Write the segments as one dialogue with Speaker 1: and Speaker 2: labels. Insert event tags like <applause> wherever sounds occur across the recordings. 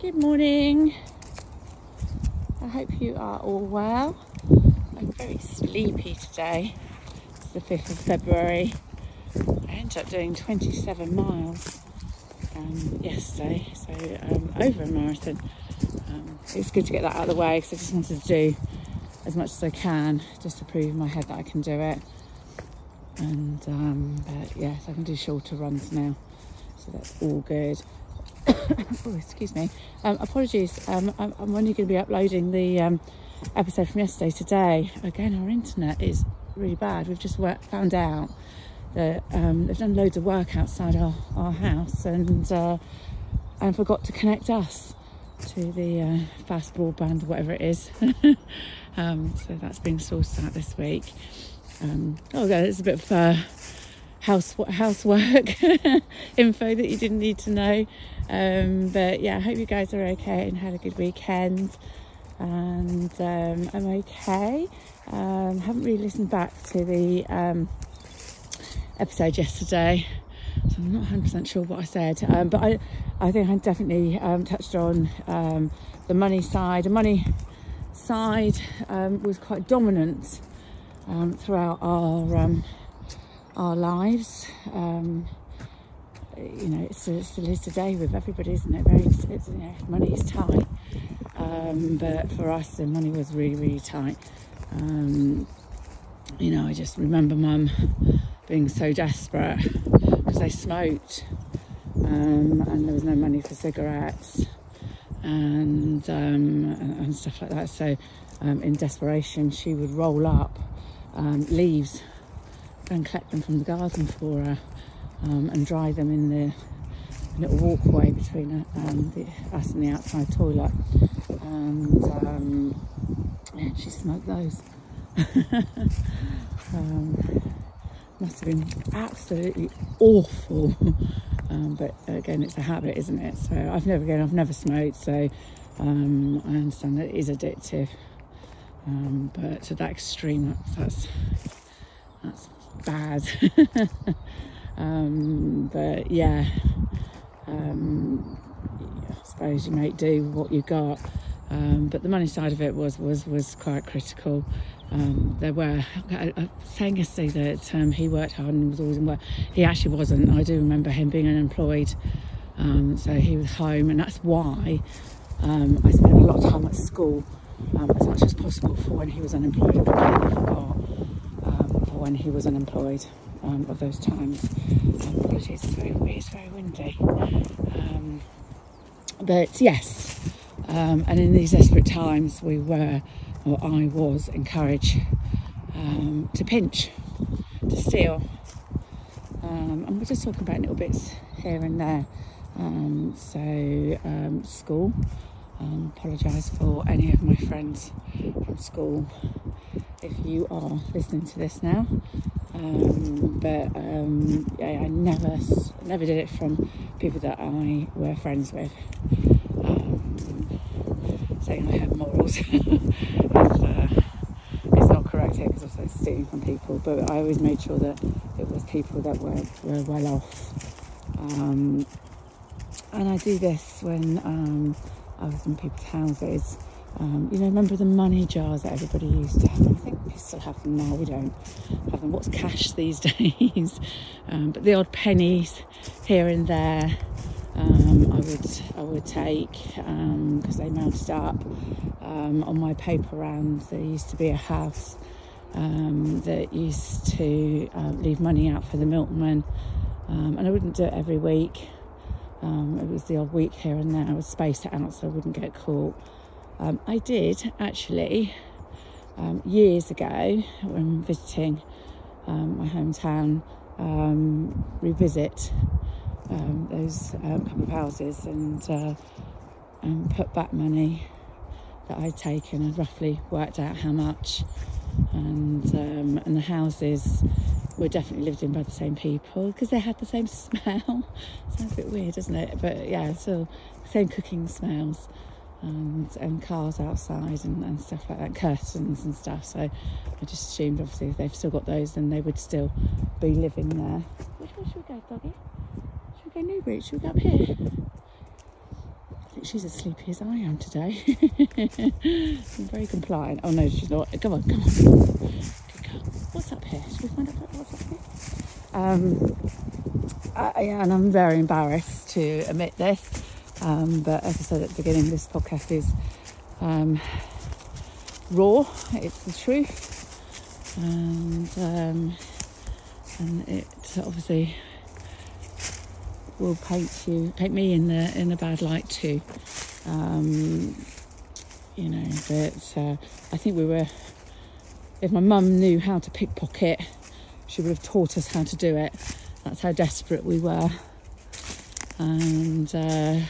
Speaker 1: Good morning. I hope you are all well. I'm very sleepy today. It's the 5th of February. I ended up doing 27 miles um, yesterday, so um, over a marathon. Um, it's good to get that out of the way because I just wanted to do as much as I can just to prove in my head that I can do it. And um, but yes, I can do shorter runs now, so that's all good. <coughs> oh, excuse me. Um, apologies. Um, I'm, I'm, only going to be uploading the um, episode from yesterday today. Again, our internet is really bad. We've just found out that um, they've done loads of work outside our, our house and uh, and forgot to connect us to the uh, fast broadband, whatever it is. <laughs> Um, so that's being sorted out this week. Um, oh, yeah, there's a bit of uh, house housework <laughs> info that you didn't need to know. Um, but yeah, I hope you guys are okay and had a good weekend. And um, I'm okay. Um, haven't really listened back to the um, episode yesterday, so I'm not 100% sure what I said. Um, but I, I think I definitely um, touched on the money side. The money side was quite dominant throughout our our lives. Um, you know, it's, still, still is today with everybody, isn't it? Very, it's, you know, money is tight, um, but for us, the money was really, really tight. Um, you know, I just remember mum being so desperate because they smoked um, and there was no money for cigarettes and, um, and, and stuff like that. So, um, in desperation, she would roll up um, and collect them from the garden for her um, and dry them in the little walkway between um, the, us and the outside toilet. And um, yeah, she smoked those. <laughs> Um, must have been absolutely awful. <laughs> Um, but again, it's a habit, isn't it? So I've never again, I've never smoked, so um, I understand that it is addictive. but to that extreme, that's that's bad. <laughs> um, but yeah, um, I suppose you make do with what you got. Um, but the money side of it was was was quite critical. Um, there were I, I saying yesterday that um, he worked hard and was always in work. He actually wasn't. I do remember him being unemployed, um, so he was home, and that's why um, I spent a lot of time at school um, as much as possible for when he was unemployed. I forgot for when he was unemployed um, of those times. Um, apologies, it's very, it's very windy. Um, but yes, um, and in these desperate times, we were, or I was, encouraged um, to pinch, to steal. Um, and we're just talking about little bits here and there. so, school. Um, apologise for any of my friends from school if you are listening to this now. Um, but um, yeah, I never, never did it from people that I were friends with. Um, saying I have morals <laughs> is, uh, not correct here because also stealing from people. But I always made sure that it was people that were, were well off. Um, and I do this when um, I was in people's houses um, you know, remember the money jars that everybody used to have? I think we still have them now. We don't have them. What's cash <laughs> these days? Um, but the odd pennies here and there, um, I would I would take because um, they mounted up um, on my paper round. There used to be a house um, that used to uh, leave money out for the milkman, and I wouldn't do it every week. it was the odd week here and there. I would space it out so I wouldn't get caught. Um, I did actually um, years ago when visiting um, my hometown um, revisit um, those couple of houses and, uh, and put back money that I'd taken and roughly worked out how much. And um, and the houses were definitely lived in by the same people because they had the same <laughs> smell. Sounds a bit weird, doesn't it? But yeah, so same cooking smells and, cars outside and, and stuff like that, curtains and stuff. So I just assumed, obviously, if they've still got those, then they would still be living there. Which way should we go, doggy? Should we go Newbury? Should we go up here? I think she's as sleepy as I am today. <laughs> I'm very compliant. Oh no, she's not. Come on, come on. What's up here? Should we find out what's up here? Um, yeah, and I'm very embarrassed to admit this. Um, but as I said at the beginning, this podcast is um, raw. It's the truth, and um, and it obviously will paint you, paint me in the in a bad light too. Um, you know, but uh, I think we were. If my mum knew how to pickpocket, she would have taught us how to do it. That's how desperate we were. And uh,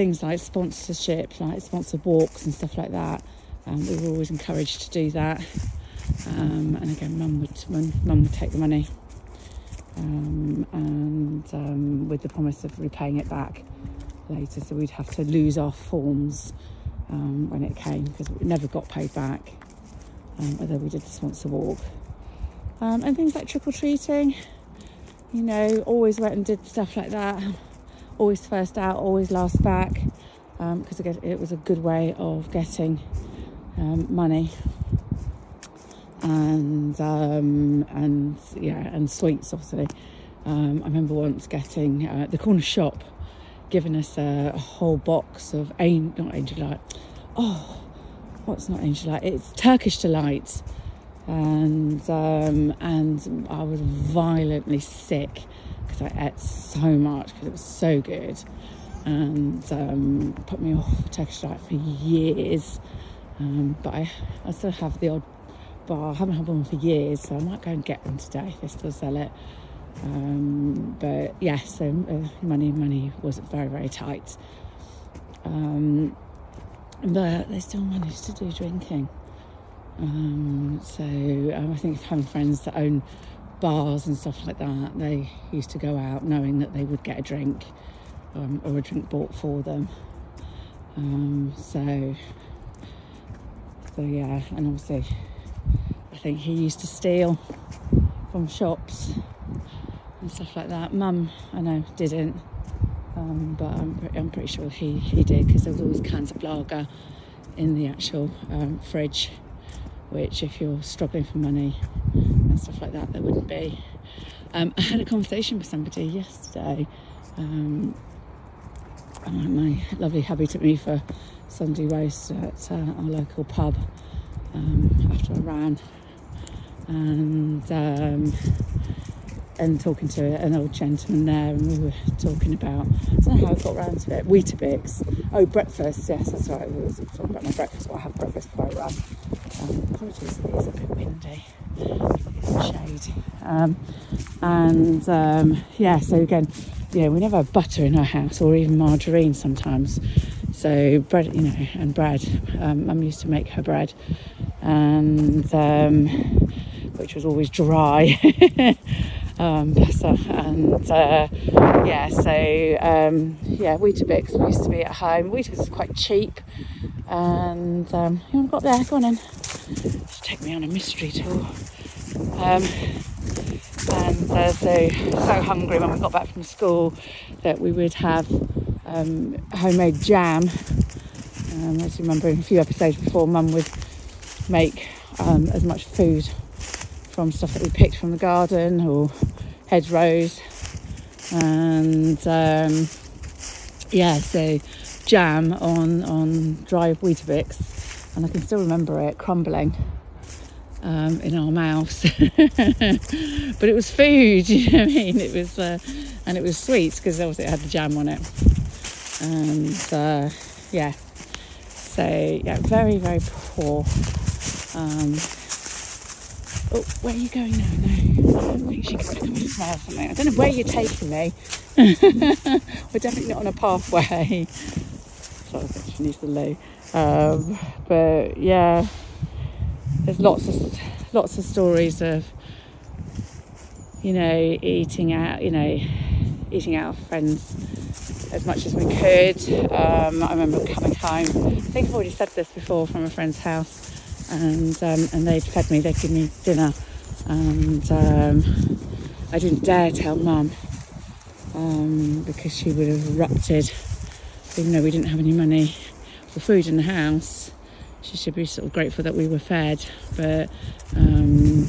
Speaker 1: things like sponsorship, like sponsored walks and stuff like that, um, we were always encouraged to do that. Um, and again, mum would mum would take the money um, and um, with the promise of repaying it back later. So we'd have to lose our forms um, when it came because it never got paid back, um, although we did the sponsor walk. And things like trick or treating, you know, always went and did stuff like that. Always first out, always last back, because um, it was a good way of getting money and um, and yeah, and sweets obviously. Um, I remember once getting uh, the corner shop giving us a, a whole box of angel, not angel light. Oh, what's not angel light? It's Turkish delight, and um, and I was violently sick because I ate so much because it was so good, and um, put me off Turkish delight for years. Um, but I, I still have the odd bar. I haven't had one for years, so I might go and get one today if they still sell it. Um, but yeah, so uh, money money was very very tight. Um, but they still managed to do drinking. Um, so um, I think having friends that own bars and stuff like that, they used to go out knowing that they would get a drink um, or a drink bought for them. Um, so, so yeah, and obviously I think he used to steal from shops and stuff like that. Mum, I know, didn't, um, but I'm, I'm, pretty sure he, he did because there was always cans of lager in the actual um, fridge, which if you're struggling for money and stuff like that, there wouldn't be. Um, I had a conversation with somebody yesterday. Um, my lovely hubby took me for Sunday roast at uh, our local pub um, after I ran and um, and talking to an old gentleman there, and we were talking about I don't know how I got around to it. Weetabix. Oh, breakfast. Yes, that's right. We were talking about my breakfast. What I have breakfast before I run. Apologies, it is a bit windy. Shade. Um, and um, yeah, so again, you know, we never have butter in our house or even margarine sometimes. So bread, you know, and bread. Um, Mum used to make her bread, and um, which was always dry. <laughs> um, and uh, yeah, so um, yeah, Weetabix used to be at home. Weetabix was quite cheap, and um, you want to go up there? Go on in. Take me on a mystery tour. Um, and uh, so so hungry when we got back from school that we would have um, homemade jam. Um, as you remember in a few episodes before, Mum would make um, as much food from stuff that we picked from the garden or hedgerows. And um, yeah, so jam on, on dry Weetabix. And I can still remember it crumbling um, in our mouths. <laughs> but it was food, <laughs> you know what I mean? It was, uh, and it was sweet because obviously it had the jam on it. And uh, yeah, so yeah, very, very poor. Um, Oh, where are you going now? No. I think she's going to smell something. I don't know where you're taking me. <laughs> We're definitely not on a pathway. Sorry, she needs the loo. Um, but yeah, lots of lots of stories of you know eating out, you know, eating out with friends as much as we could. Um, I remember coming home. I think I've already said this before from a friend's house and um, and they'd fed me, they'd given me dinner, and um, I didn't dare tell mum um, because she would have erupted even though we didn't have any money for food in the house, she should be sort of grateful that we were fed. But um,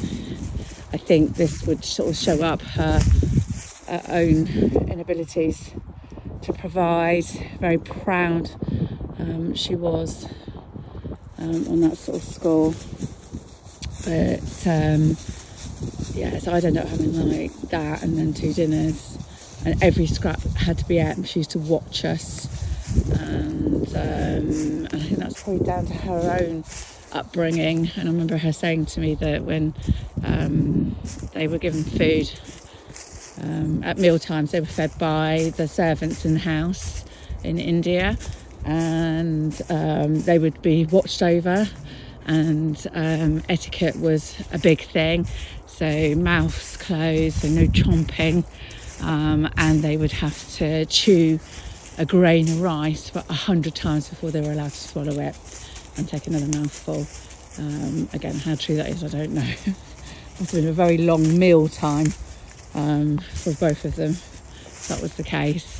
Speaker 1: I think this would sort of show up her, her own inabilities to provide. Very proud um, she was um, on that sort of score. But um, yeah, so I'd end up having like that and then two dinners, and every scrap had to be eaten. She used to watch us, and, um, I think that's probably down to her own upbringing. And I remember her saying to me that when um, they were given food um, at meal times, they were fed by the servants in the house in India, and um, they would be watched over. And um, etiquette was a big thing, so mouths closed, so no chomping, um, and they would have to chew a grain of rice for a hundred times before they were allowed to swallow it and take another mouthful. Um, again, how true that is, I don't know. <laughs> Have been a very long meal time um, for both of them. That was the case.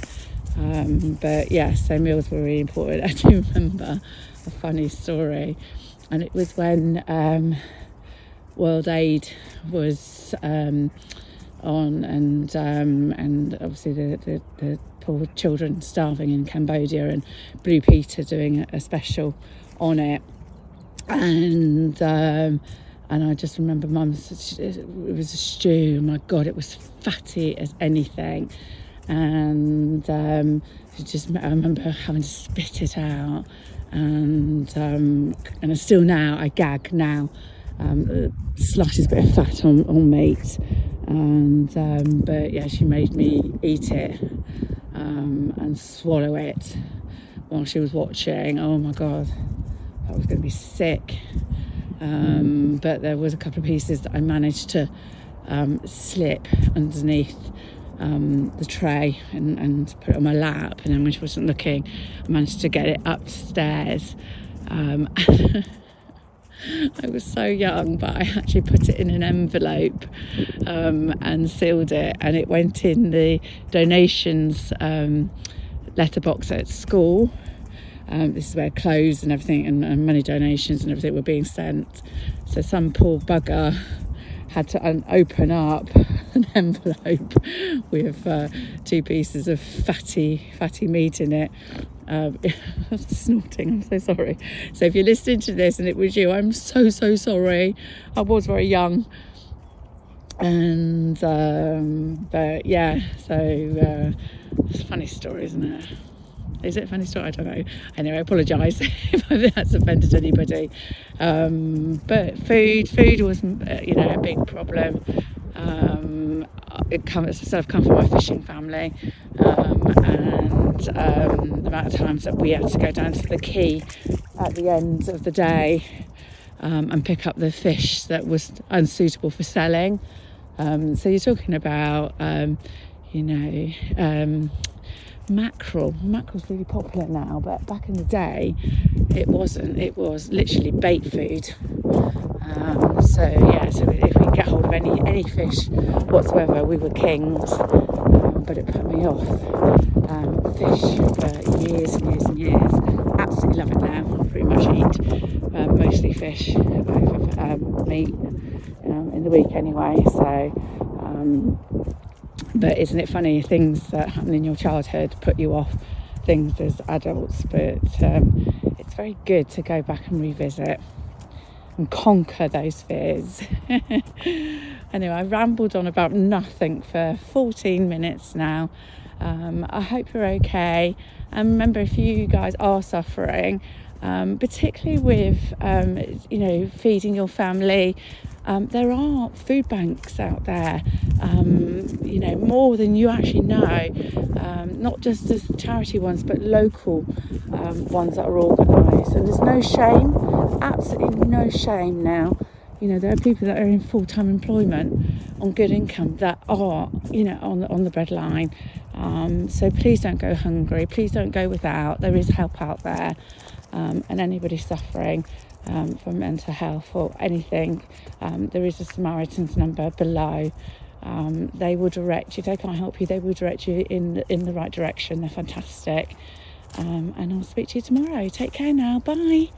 Speaker 1: Um, but yeah, so meals were really important. <laughs> I do remember a funny story, and it was when um, World Aid was um, on, and um, and obviously the, the, the, poor children starving in Cambodia, and Blue Peter doing a special on it, and um, and I just remember mum, It was a stew. My God, it was fatty as anything, and um, just I remember having to spit it out, and um, and still now I gag now um, slashes bit of fat on, on meat. And um, but yeah, she made me eat it um, and swallow it while she was watching. Oh my god, that was going to be sick. Um, but there was a couple of pieces that I managed to um, slip underneath um, the tray and, and, put it on my lap. And then when she wasn't looking, I managed to get it upstairs. <laughs> I was so young, but I actually put it in an envelope um, and sealed it, and it went in the donations um, letterbox at school. Um, this is where clothes and everything and, and, money donations and everything were being sent. So some poor bugger had to un- open up <laughs> an envelope with uh, two pieces of fatty, fatty meat in it um, <laughs> snorting, I'm so sorry. So if you're listening to this and it was you, I'm so, so sorry. I was very young. And, um, but yeah, so uh, it's a funny story, isn't it? Is it a funny story? I don't know. Anyway, I apologise <laughs> if that's offended anybody. Um, but food, food was, uh, you know, a big problem. Um, it comes, so I've come from a fishing family, um, and um, the amount of times that we had to go down to the quay at the end of the day um, and pick up the fish that was unsuitable for selling. Um, so you're talking about, you know, mackerel. Mackerel's really popular now, but back in the day, it wasn't. It was literally bait food. Um, so yeah, so if we get hold of any any fish whatsoever, we were kings. Um, but it put me off um, fish for years and years and years. Absolutely love it now. Pretty much eat um, mostly fish over um, meat um, in the week anyway. So. But isn't it funny things that happen in your childhood put you off things as adults? But it's very good to go back and revisit and conquer those fears. <laughs> anyway, I rambled on about nothing for 14 minutes now. Um, I hope you're okay. And remember, if you guys are suffering, um, particularly with um, you know feeding your family, um, there are food banks out there. Um, you know more than you actually know. Um, not just the charity ones, but local ones that are organised. And there's no shame absolutely no shame now. You know, there are people that are in full time employment on good income that are, you know, on on the breadline. Um, so please don't go hungry. Please don't go without. There is help out there. Um, and anybody suffering um, from mental health or anything, um, there is a Samaritan's number below. Um, they will direct you. If they can't help you, they will direct you in in the right direction. They're fantastic. Um, and I'll speak to you tomorrow. Take care now. Bye.